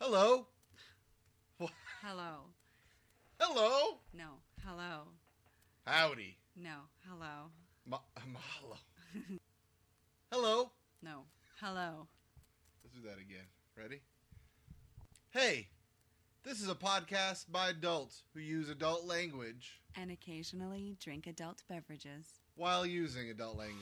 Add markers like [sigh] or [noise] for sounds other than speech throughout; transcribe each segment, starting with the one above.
Hello? Hello. Hello? No. Hello. Howdy. No. Hello. Ma- [laughs] mahalo. Hello? No. Hello. Let's do that again. Ready? Hey, this is a podcast by adults who use adult language And occasionally drink adult beverages. while using adult language.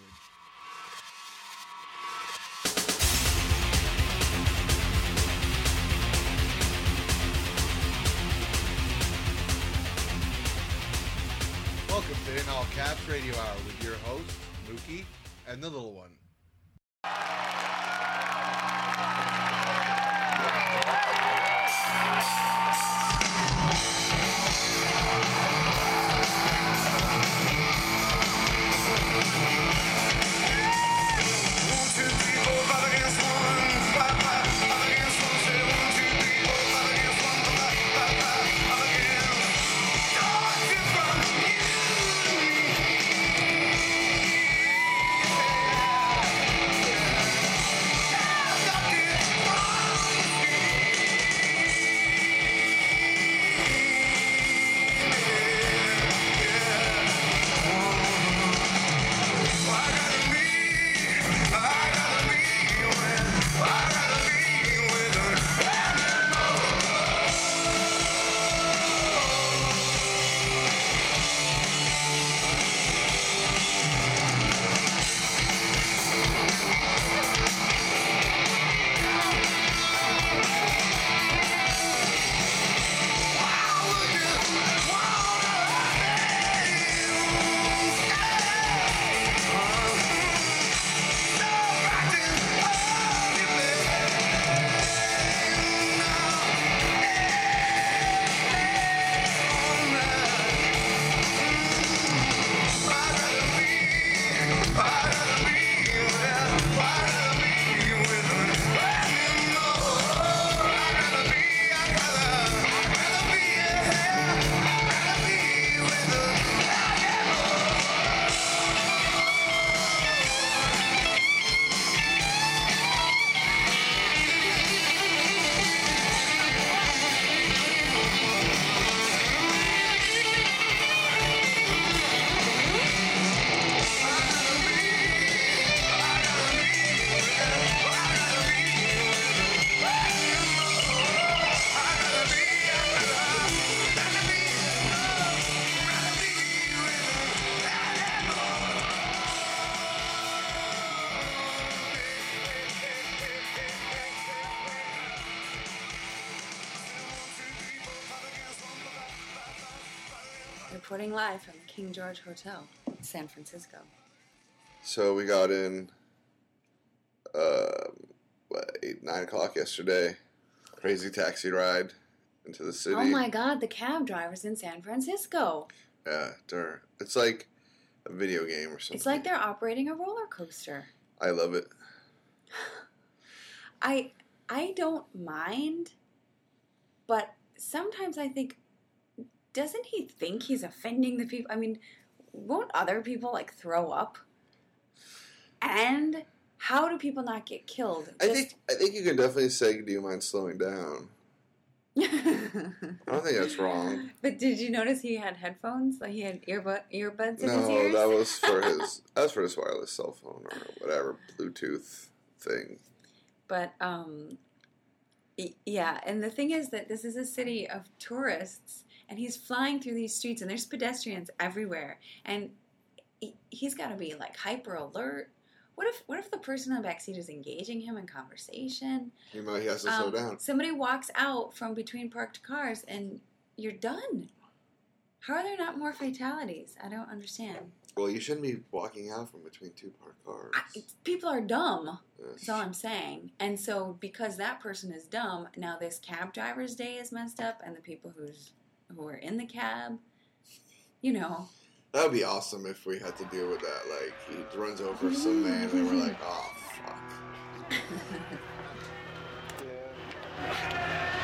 Welcome to In All Caps Radio Hour with your host, Mookie, and the little one. Reporting live from the King George Hotel, San Francisco. So we got in, um, what, eight, nine o'clock yesterday. Crazy taxi ride into the city. Oh my god, the cab driver's in San Francisco. Yeah, dur- it's like a video game or something. It's like they're operating a roller coaster. I love it. [sighs] I I don't mind, but sometimes I think doesn't he think he's offending the people? I mean, won't other people like throw up? And how do people not get killed? I think I think you can definitely say, "Do you mind slowing down?" I don't think that's wrong. [laughs] but did you notice he had headphones? Like he had earbud earbuds in his No, ears? that was for [laughs] his. that was for his wireless cell phone or whatever Bluetooth thing. But um, yeah, and the thing is that this is a city of tourists, and he's flying through these streets, and there's pedestrians everywhere, and he, he's got to be like hyper alert. What if what if the person in the backseat is engaging him in conversation? You know, he has to slow Um, down. Somebody walks out from between parked cars, and you're done. How are there not more fatalities? I don't understand. Well, you shouldn't be walking out from between two parked cars. I, people are dumb. Yes. That's all I'm saying. And so because that person is dumb, now this cab driver's day is messed up and the people who's who are in the cab, you know. That would be awesome if we had to deal with that. Like he runs over some man, and we're like, "Oh fuck." [laughs] You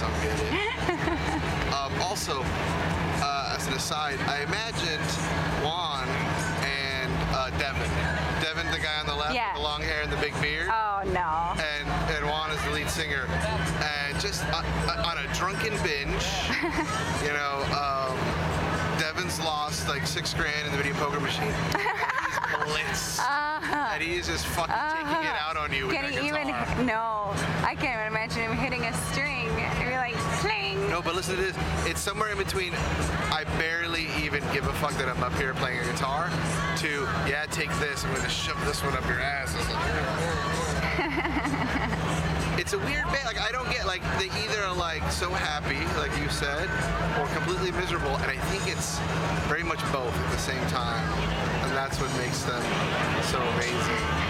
don't get it. um, also, uh, as an aside, I imagined Juan and uh, Devin. Devin, the guy on the left Yeah. with the long hair and the big beard Oh no. and and Juan is the lead singer, and just uh, uh, on a drunken binge, [laughs] you know, um, Devin's lost like six grand in the video poker machine. [laughs] And he's blitzed, Uh-huh. and he's just fucking taking it out on you Can he even? No, I can't even imagine him hitting a string. No, but listen to this. It's somewhere in between. I barely even give a fuck that I'm up here playing a guitar. To yeah, take this. I'm gonna shove this one up your ass. It's like- [laughs] It's a weird band. Like I don't get like they either are like so happy, like you said, or completely miserable. And I think it's very much both at the same time, and that's what makes them so amazing.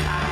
Hi.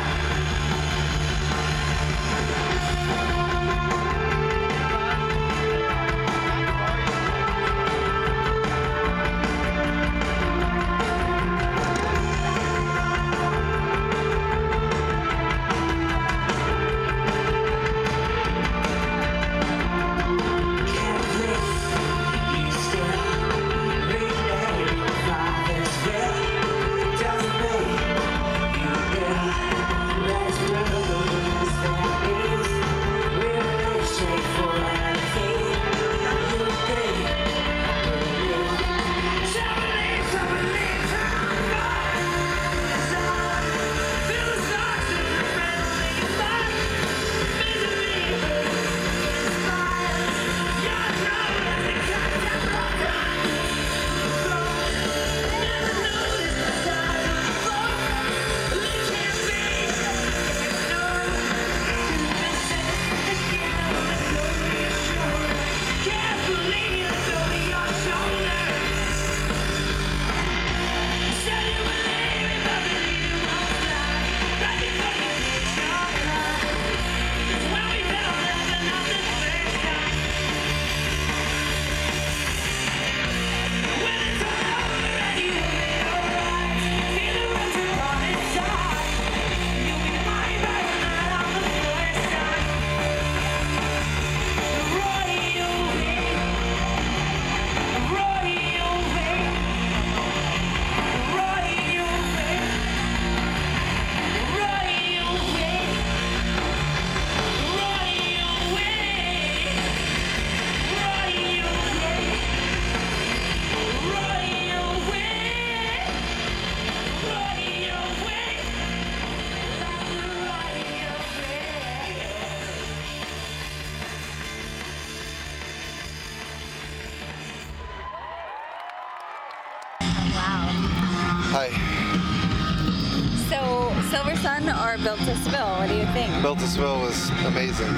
What do you think? Built to Spill was amazing.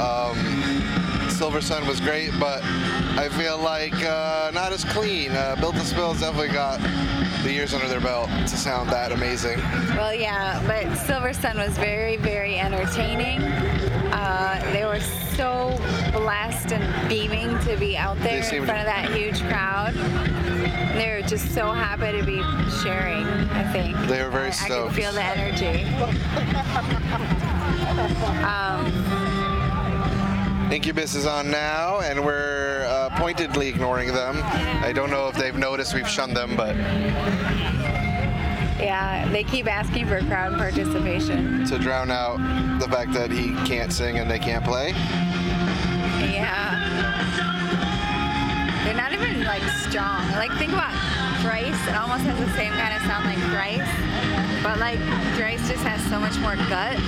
Um, Silversun was great, but I feel like uh, not as clean. Uh, Built to Spill has definitely got the years under their belt to sound that amazing. Well, yeah, but Silversun was very, very entertaining. Uh, they were so blessed and beaming to be out there in front of that huge crowd. They were just so happy to be sharing, I think. They were very I, I stoked. could feel the energy. [laughs] um, Incubus is on now, and we're uh, pointedly ignoring them. I don't know if they've noticed we've shunned them, but Yeah, they keep asking for crowd participation. to drown out the fact that he can't sing and they can't play. Yeah. They're not even like strong. Like think about Thrice. It almost has the same kind of sound like Thrice. But like Thrice just has so much more gut.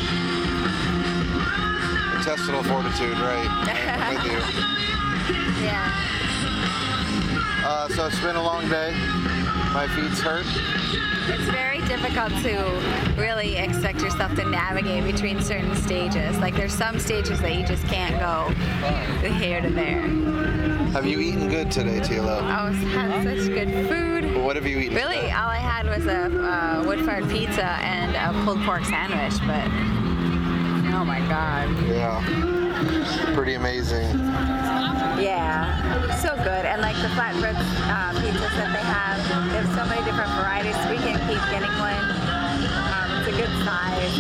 Intestinal fortitude, right? [laughs] I'm with you. Yeah. Uh, so it's been a long day. My feet's hurt. It's very difficult to really expect yourself to navigate between certain stages. Like there's some stages that you just can't go here to there. Have you eaten good today, TLO? I was had such good food. What have you eaten? Really, today? all I had was a uh, wood-fired pizza and a pulled pork sandwich, but oh my god, Yeah. Pretty amazing. yeah, so good. And like the flatbread uh, pizzas that they have, they have so many different varieties. We can keep getting one. Um, it's a good size.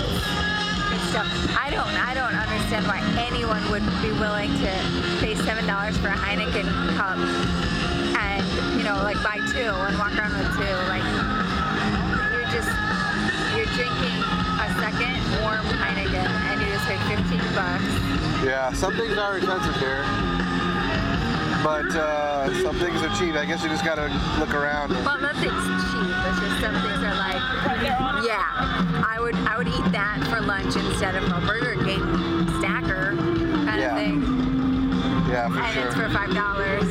Good stuff. I don't, I don't understand why anyone would be willing to pay seven dollars for a Heineken cup and you know like buy two and walk around with two. Like bucks. Yeah, some things are expensive here. But uh, some things are cheap. I guess you just gotta look around. and- Well, nothing's cheap. It's just some things are like, yeah, I would I would eat that for lunch instead of a Burger King stacker kind Yeah, of thing. Yeah, for And sure. it's for five dollars,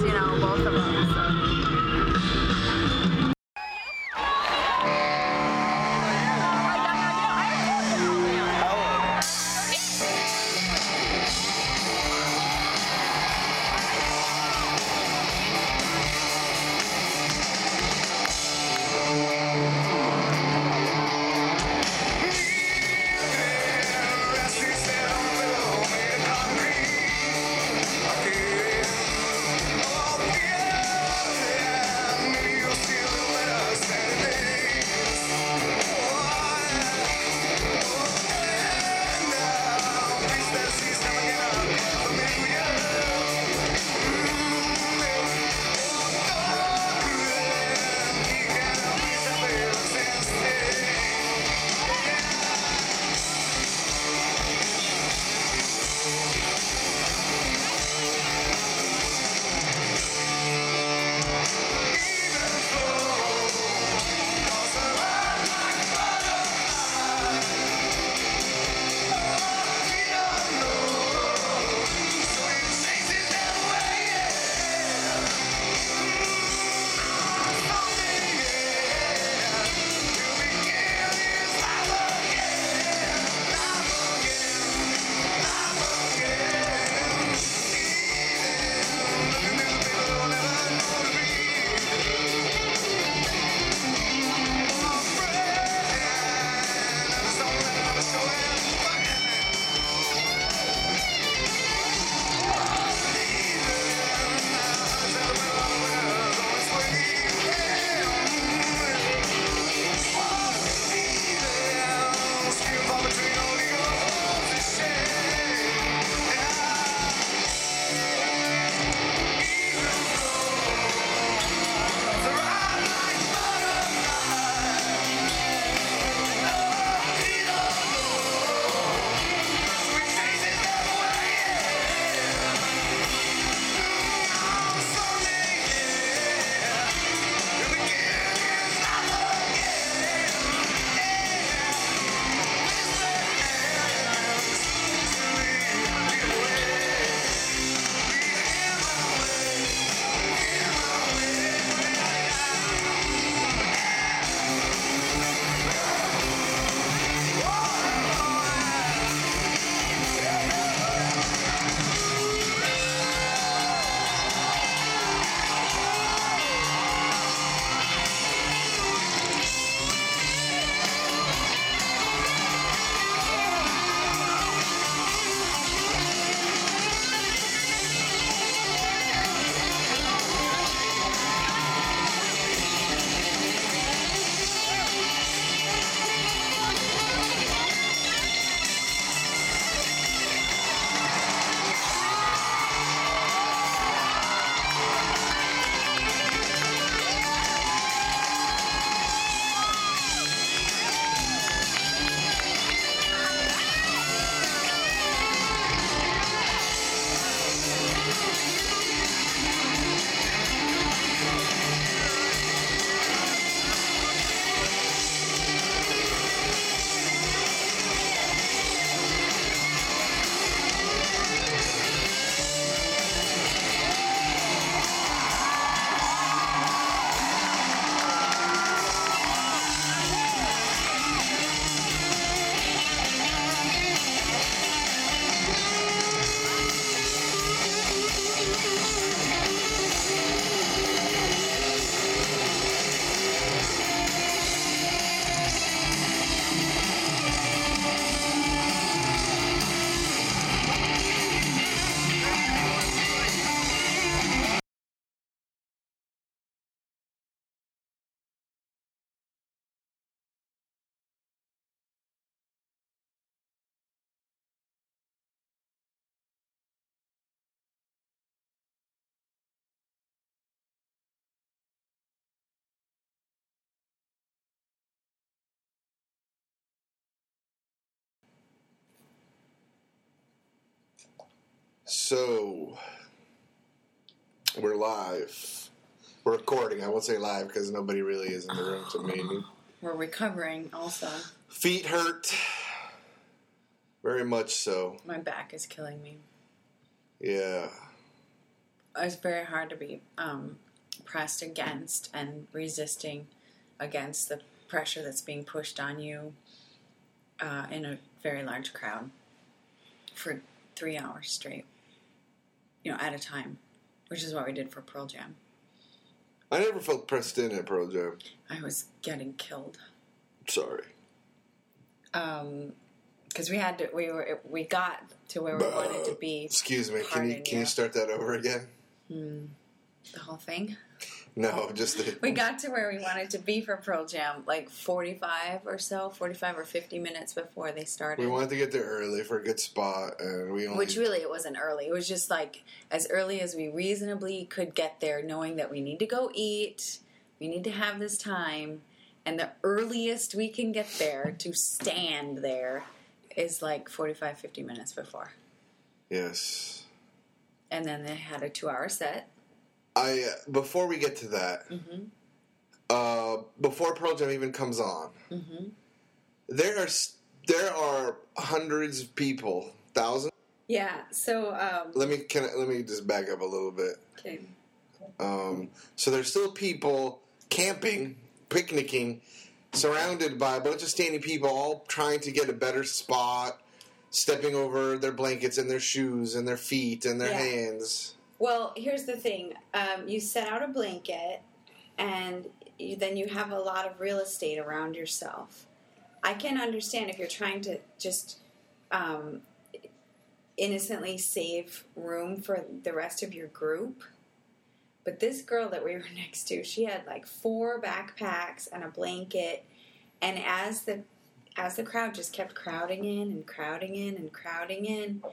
So, we're live. We're recording. I won't say live because nobody really is in the room to me. [sighs] We're recovering also. Feet hurt. Very much so. My back is killing me. Yeah. It's very hard to be um, pressed against and resisting against the pressure that's being pushed on you uh, in a very large crowd for three hours straight, you know, at a time, which is what we did for Pearl Jam. I never felt pressed in at Pearl Jam. I was getting killed. Sorry. Um, because we had to, we were, we got to where we wanted to be. Excuse me. Can you can you you. start that over again? The whole thing. [laughs] No, just the, We got to where we wanted to be for Pearl Jam, like forty-five or so, forty-five or fifty minutes before they started. we wanted to get there early for a good spot, and we only Which really it wasn't early. It was just like as early as we reasonably could get there, knowing that we need to go eat, we need to have this time, and the earliest we can get there to stand there is like 45, 50 minutes before. yes. And then they had a two-hour set. I uh, before we get to that, Mm-hmm. uh, before Pearl Jam even comes on, Mm-hmm. there are there are hundreds of people, thousands. Yeah. So um, Let me can I, let me just back up a little bit. okay. Um, so there's still people camping, picnicking, surrounded by a bunch of standing people, all trying to get a better spot, stepping over their blankets and their shoes and their feet and their Yeah. hands. Well, here's the thing. Um, you set out a blanket, and you, then you have a lot of real estate around yourself. I can understand if you're trying to just um, innocently save room for the rest of your group. But this girl that we were [laughs] next to, she had like four backpacks and a blanket, and as the as the crowd just kept crowding in and crowding in and crowding in,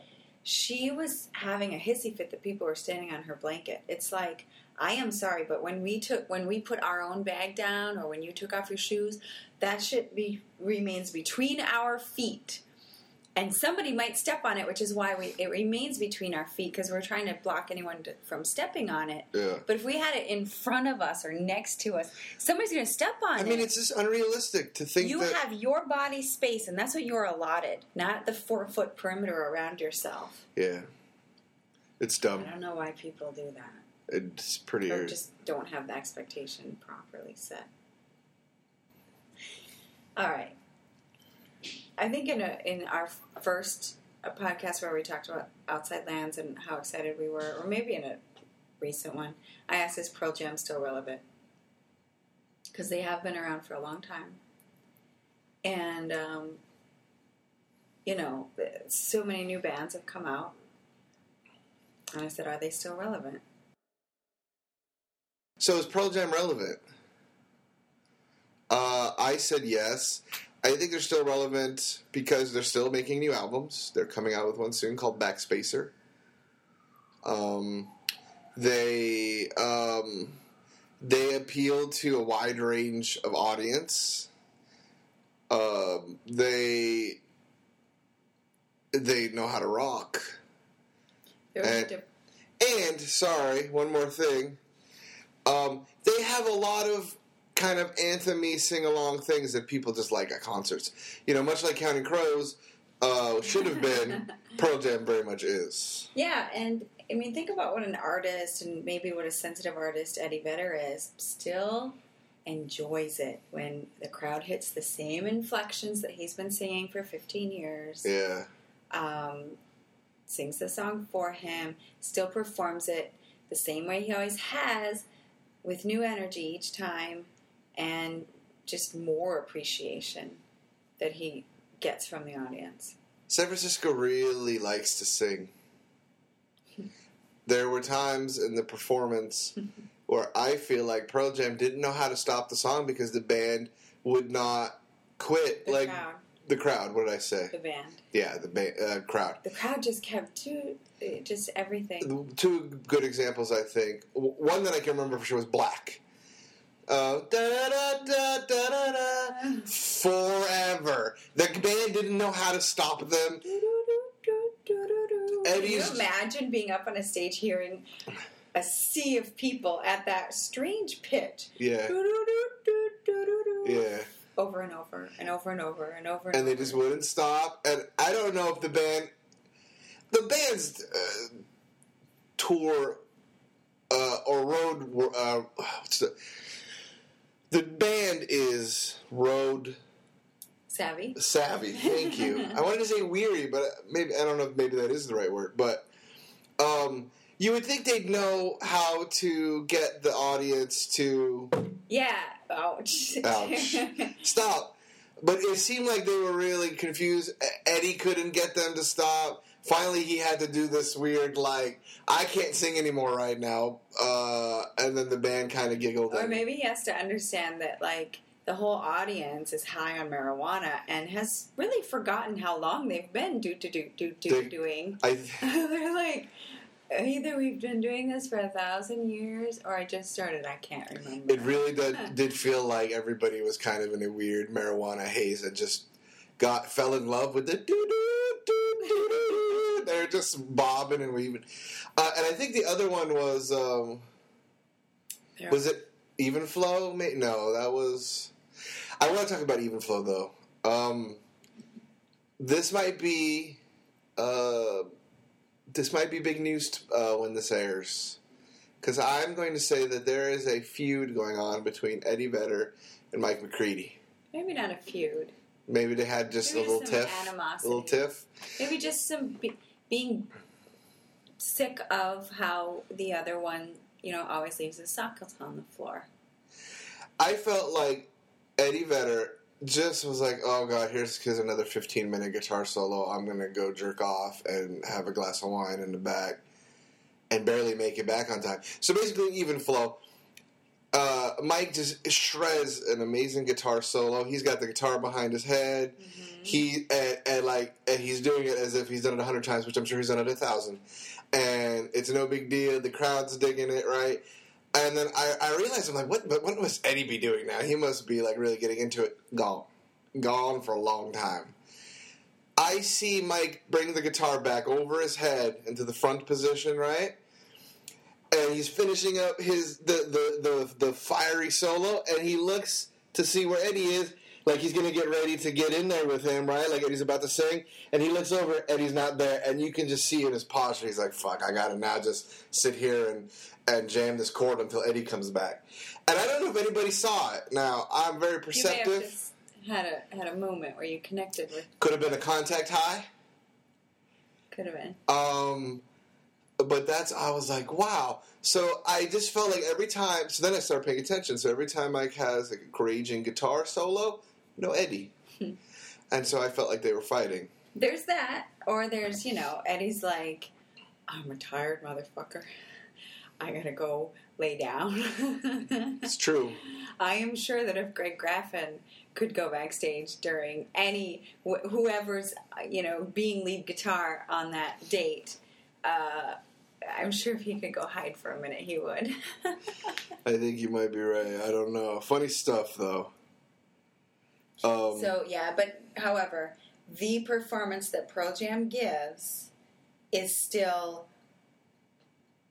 she was having a hissy fit that people were standing on her blanket. It's like, I am sorry, but when we took when we put our own bag down or when you took off your shoes, that shit be, remains between our feet. And somebody might step on it, which is why we it remains between our feet because we're trying to block anyone to, from stepping on it. Yeah. But if we had it in front of us or next to us, somebody's going to step on I it. I mean, it's just unrealistic to think you that. have your body space, and that's what you're allotted, not the four foot perimeter around yourself. yeah. It's dumb. I don't know why people do that. It's pretty. Or just don't have the expectation properly set. All right. I think in a, in our first podcast where we talked about outside lands and how excited we were, or maybe in a recent one, I asked is Pearl Jam still relevant? Because they have been around for a long time. And, um, you know, so many new bands have come out. And I said, are they still relevant? So is Pearl Jam relevant? Uh, I said yes. I think they're still relevant because they're still making new albums. They're coming out with one soon called Backspacer. Um, they um, they appeal to a wide range of audience. Um, they they know how to rock. And- And sorry, one more thing. Um, they have a lot of kind of anthemy sing along things that people just like at concerts. You know, much like Counting Crows uh, should have been, [laughs] Pearl Jam very much is. yeah, and I mean, think about what an artist and maybe what a sensitive artist Eddie Vedder is. Still enjoys it when the crowd hits the same inflections that he's been singing for 15 years. Yeah. Um, sings the song for him, still performs it the same way he always has, with new energy each time, and just more appreciation that he gets from the audience. San Francisco really likes to sing. There were times in the performance [laughs] where I feel like Pearl Jam didn't know how to stop the song because the band would not quit. The like crowd, the crowd. What did I say? the band. Yeah, the ba- uh, crowd. The crowd just kept to just everything. Two good examples, I think. One that I can remember for sure was Black. Didn't know how to stop them. Can you imagine being up on a stage hearing a sea of people at that strange pitch? Yeah, yeah. Over and over and over and over and over and, and they over. just wouldn't stop. And I don't know if the band, the band's uh, tour uh, or road, uh, the, the band is road savvy. savvy. Thank you. [laughs] I wanted to say weary, but maybe I don't know if maybe that is the right word. But um, you would think they'd know how to get the audience to Yeah. Ouch. Ouch. [laughs] stop. But it seemed like they were really confused. Eddie couldn't get them to stop. Finally, he had to do this weird, like, I can't sing anymore right now. Uh, and then the band kind of giggled. or maybe he has to understand that like the whole audience is high on marijuana and has really forgotten how long they've been do do do do do They- doing. I, [laughs] They're like, either we've been doing this for a thousand years, or I just started. I can't remember. it really did, did feel like everybody was kind of in a weird marijuana haze and just got fell in love with the doo doo doo doo doo. They're just bobbing and weaving. Uh, and I think the other one was um, was it even flow? No, that was. I want to talk about even flow though. Um, this might be. Uh, this might be big news t- uh, when this airs, because I'm going to say that there is a feud going on between Eddie Vedder and Mike McCready. maybe not a feud. Maybe they had just Maybe a little tiff, a little tiff. Maybe just some be- being sick of how the other one, you know, always leaves his socks on the floor. I felt like Eddie Vedder just was like, "Oh God, here's here's another 15 minute guitar solo. I'm gonna go jerk off and have a glass of wine in the back, and barely make it back on time." So basically, even flow. Uh, Mike just shreds an amazing guitar solo. He's got the guitar behind his head. He and, and like and he's doing it as if he's done it a hundred times, which I'm sure he's done it a thousand. And it's no big deal. The crowd's digging it, right? And then I, I realized I'm like, what? But what must Eddie be doing now? He must be like really getting into it. Gone, gone for a long time. I see Mike bring the guitar back over his head into the front position, right? And he's finishing up his the the the, the fiery solo, and he looks to see where Eddie is, like he's gonna get ready to get in there with him, right? Like Eddie's about to sing, and he looks over, Eddie's not there, and you can just see in his posture, he's like, "Fuck, I gotta now just sit here and and jam this chord until Eddie comes back." And I don't know if anybody saw it. Now I'm very You may have perceptive. had a had a moment where you connected with. Could have been a contact high. Could have been. Um, but that's I was like, wow. So I just felt like every time. So then I started paying attention. So every time Mike has like a raging guitar solo, no Eddie, [laughs] and so I felt like they were fighting. There's that, or there's you know Eddie's like, I'm a tired motherfucker. I gotta go lay down. [laughs] It's true. I am sure that if Greg Graffin could go backstage during any wh- whoever's you know being lead guitar on that date, uh, I'm sure if he could go hide for a minute, he would. [laughs] I think you might be right. I don't know. Funny stuff though. Um, so yeah, but however, the performance that Pearl Jam gives is still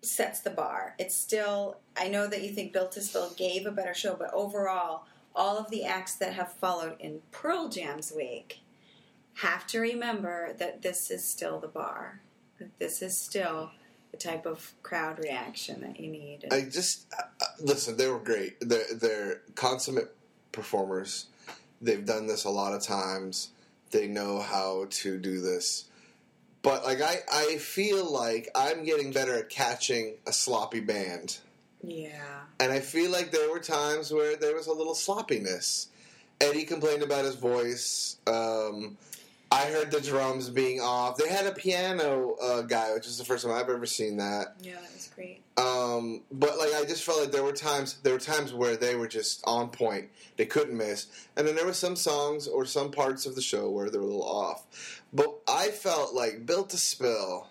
sets the bar. It's still I know that you think Bill Spill gave a better show, but overall, all of the acts that have followed in Pearl Jam's wake have to remember that this is still the bar. That this is still the type of crowd reaction that you need. I just uh, uh, listen. They were great. They're they're consummate performers. They've done this a lot of times. They know how to do this. But like I, I feel like I'm getting better at catching a sloppy band, yeah. and I feel like there were times where there was a little sloppiness. Eddie complained about his voice. Um, I heard the drums being off. They had a piano uh, guy, which is the first time I've ever seen that. Yeah, that was great. Um, but like I just felt like there were times there were times where they were just on point. They couldn't miss. And then there were some songs or some parts of the show where they were a little off. But I felt like Built to Spill,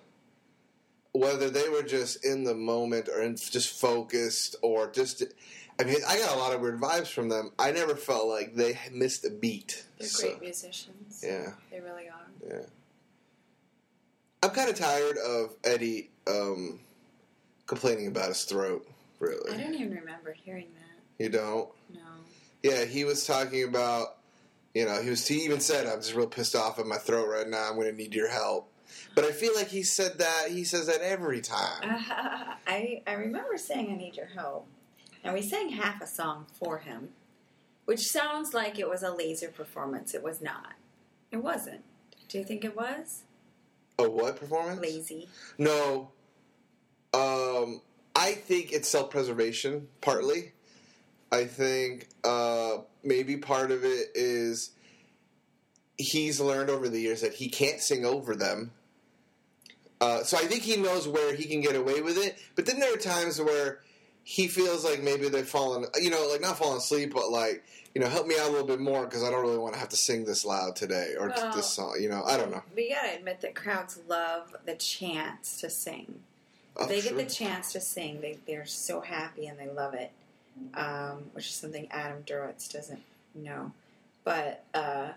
whether they were just in the moment or in, just focused or just I mean, I got a lot of weird vibes from them. I never felt like they missed a beat. They're So, great musicians. yeah, They really are. yeah. I'm kind of tired of Eddie um, complaining about his throat. Really, I don't even remember hearing that. you don't? No. Yeah, he was talking about. You know, he was. He even said, "I'm just real pissed off at my throat right now. I'm going to need your help." But I feel like he said that. He says that every time. [laughs] I I remember saying I need your help, and we sang half a song for him, which sounds like it was a laser performance. It was not. It wasn't. Do you think it was A what performance? lazy? No. Um, I think it's self preservation, partly. I think uh, maybe part of it is he's learned over the years that he can't sing over them. Uh, so I think he knows where he can get away with it. But then there are times where he feels like maybe they've fallen, you know, like not fallen asleep, but like, you know, help me out a little bit more because I don't really want to have to sing this loud today or Well- this song. You know, I don't know. But you gotta admit that crowds love the chance to sing. Oh, they sure. get the chance to sing. They they're so happy and they love it, um, which is something Adam Duritz doesn't know. But uh,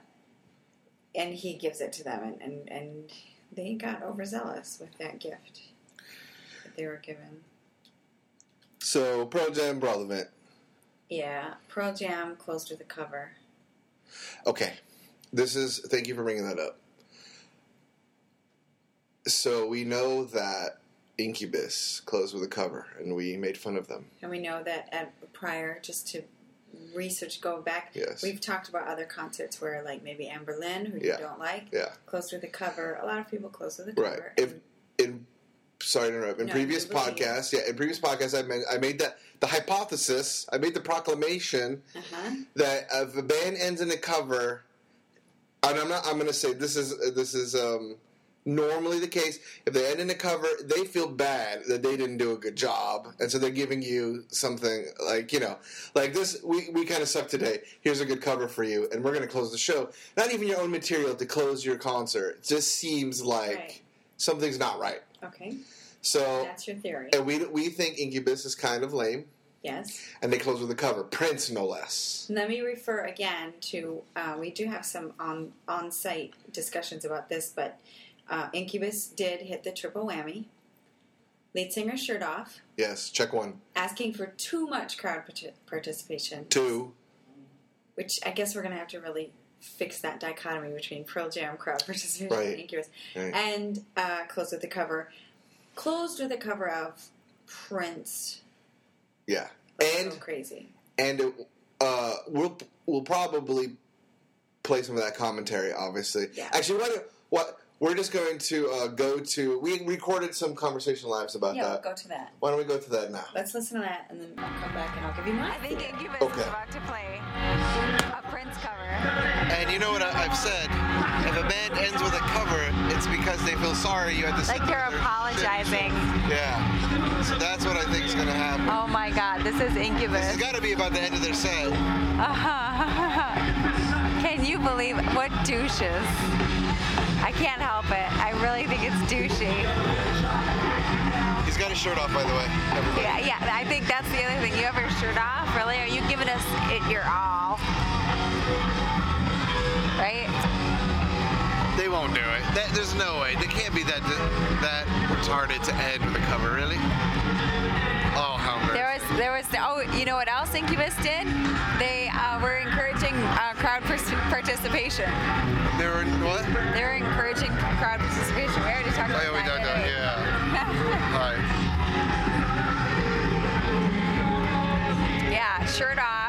and he gives it to them, and, and and they got overzealous with that gift that they were given. So Pearl Jam Brawl event. Yeah, Pearl Jam closed with a cover. Okay, this is. Thank you for bringing that up. So we know that Incubus closed with a cover, and we made fun of them. And we know that at prior, just to research, go back, Yes. we've talked about other concerts where, like maybe Amber Lynn, who Yeah. you don't like, Yeah, closed with a cover. A lot of people close with a right. cover. If in sorry to interrupt. In No, previous podcasts, yeah, in previous podcasts, I made I made that the hypothesis. I made the proclamation uh-huh. that if a band ends in a cover, and I'm not. I'm going to say this is this is um, normally the case. If they end in a cover, they feel bad that they didn't do a good job, and so they're giving you something like you know, like this. We we kind of suck today. Here's a good cover for you, and we're going to close the show. Not even your own material to close your concert. It just seems like Right. something's not right. Okay, So. that's your theory. And we, we think Incubus is kind of lame, Yes. and they close with a cover. Prince, no less. Let me refer again to uh, we do have some on on site discussions about this, but uh, Incubus did hit the triple whammy. Lead singer shirt off, Yes, check one. asking for too much crowd parti- participation, Two. which I guess we're gonna have to really fix that dichotomy between Pearl Jam crowd participation Right. and Incubus, Right. and uh, closed with the cover, closed with the cover of Prince. Yeah. And so crazy. and it, uh, we'll we'll probably play some of that commentary. Obviously, Yeah. Actually, what what we're just going to uh, go to. We recorded some conversation lives about Yeah, we'll that. go to that. Why don't we go to that now? Let's listen to that, and then I'll come back and I'll give you my. I think theory. Incubus Okay. is about to play a Prince cover. And you know what I, I've said? If a band ends with a cover, it's because they feel sorry you had to. Like they're apologizing. shit. Yeah. So that's what I think is going to happen. Oh my God, this is This Incubus. has got to be about the end of their set. [laughs] Can you believe what douches? I can't help it. I really think it's douchey. He's got his shirt off, by the way. Everybody. Yeah, yeah. I think that's the other thing. You have your shirt off. Really? Are you giving us it your all? Right? They won't do it. That, there's no way. They can't be that that retarded to end with a cover, really. Oh, how There was, there was. Oh, you know what else Incubus did? They uh, were encouraging uh, crowd participation. They were what? They were encouraging crowd participation. We already talked Oh, about yeah, we that. talked about didn't yeah. [laughs] Hi. Yeah, shirt off,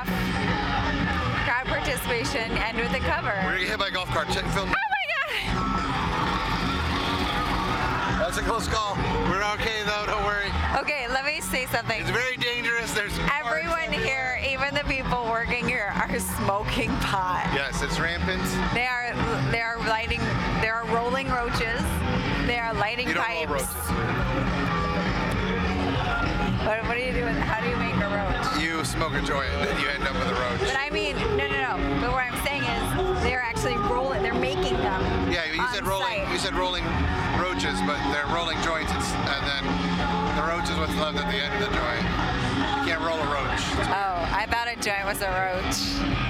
participation, and with a cover. We're gonna get hit by a golf cart. Check film. Oh my god! That's a close call. We're okay though. Don't worry. Okay, let me say something. It's very dangerous. There's Everyone here, even the people working here, are [laughs] smoking pot. Yes, it's rampant. They are they are lighting they are rolling roaches. They are lighting You don't pipes. roll roaches. What, what do you do with how do you make a roach? You smoke a joint and then you end up with a roach. But I mean, no, no, no. But what I'm saying is, they're actually rolling. They're making them. Yeah, you said rolling. site. You said rolling roaches, but they're rolling joints, and then the roach is what's left at the end of the joint. You can't roll a roach. Oh, I thought a joint was a roach. [laughs]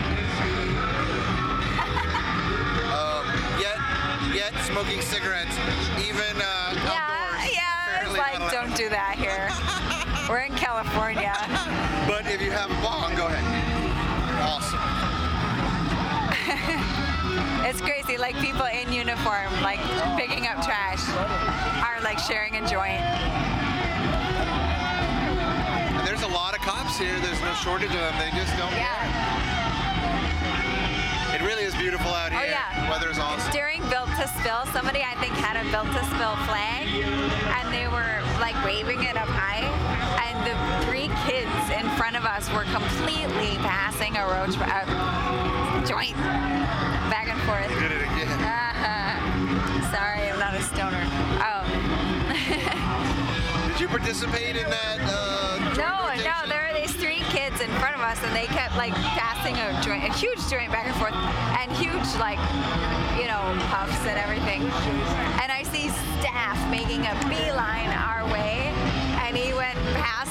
Um, yet, yet smoking cigarettes, even uh, Yeah, outdoors. yeah. It's like, don't do that here. [laughs] We're in California. [laughs] But if you have a bong, go ahead. Awesome. [laughs] It's crazy. Like people in uniform, like picking up trash, are like sharing a joint. And there's a lot of cops here. There's no shortage of them. They just don't Yeah. care. It really is beautiful out here. Oh, here. yeah. Weather's awesome. During Built to Spill, somebody I think had a Built to Spill flag, and they were like waving it up high, and the three kids in front of us were completely passing a roach joint back and forth. Did it again. [laughs] Sorry, I'm not a stoner. Um, Did you participate in that? Uh, no, no, there were these three kids in front of us, and they kept like passing a joint, a huge joint back and forth, and huge like, you know, puffs and everything. And I see staff making a beeline our way, and he went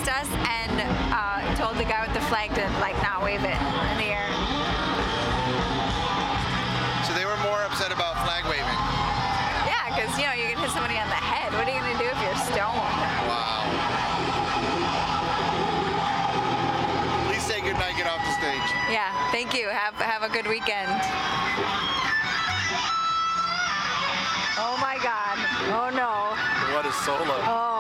past us and uh, told the guy with the flag to like not wave it in the air. So they were more upset about flag waving. Yeah, because you know you can hit somebody on the head. What are you gonna do if you're stoned? Wow. Please say goodnight. Get off the stage. Yeah, thank you. Have have a good weekend. Oh my God. Oh no. What a solo. Oh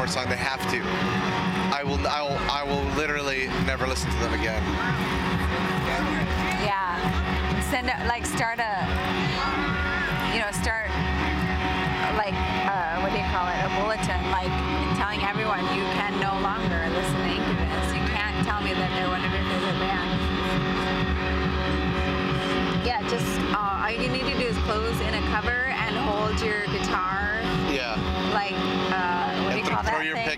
more song. They have to. I will I will I will literally never listen to them again. yeah. Send a, like start a, you know, start like uh, what do you call it? A bulletin, like telling everyone you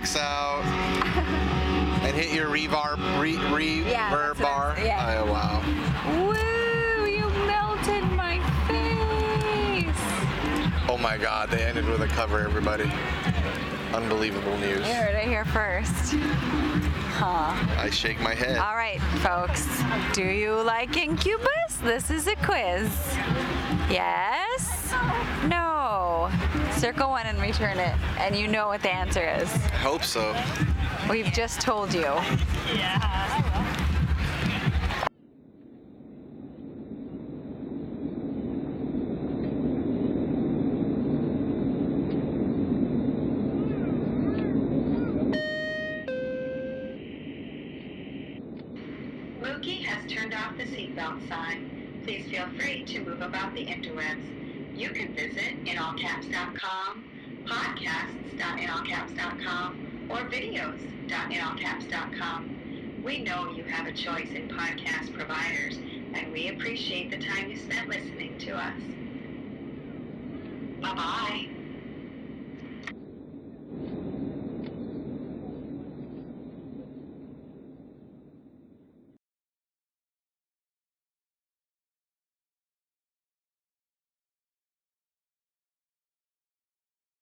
call throw that your thing? picks out. [laughs] and hit your reverb re, reverb Yeah, bar. Yeah. Oh, wow. Woo! You melted my face. Oh my god, they ended with a cover, everybody. Unbelievable news. You heard it here first. Huh. I shake my head. All right, folks. Do you like Incubus? This is a quiz. Yes? No. Circle one and return it, and you know what the answer is. I hope so. We've just told you. Yeah. Mookie has turned off the seatbelt sign. Please feel free to move about the interwebs you can visit inallcaps.com, podcasts.inallcaps.com, or videos.inallcaps.com. We know you have a choice in podcast providers, and we appreciate the time you spent listening to us. Bye-bye.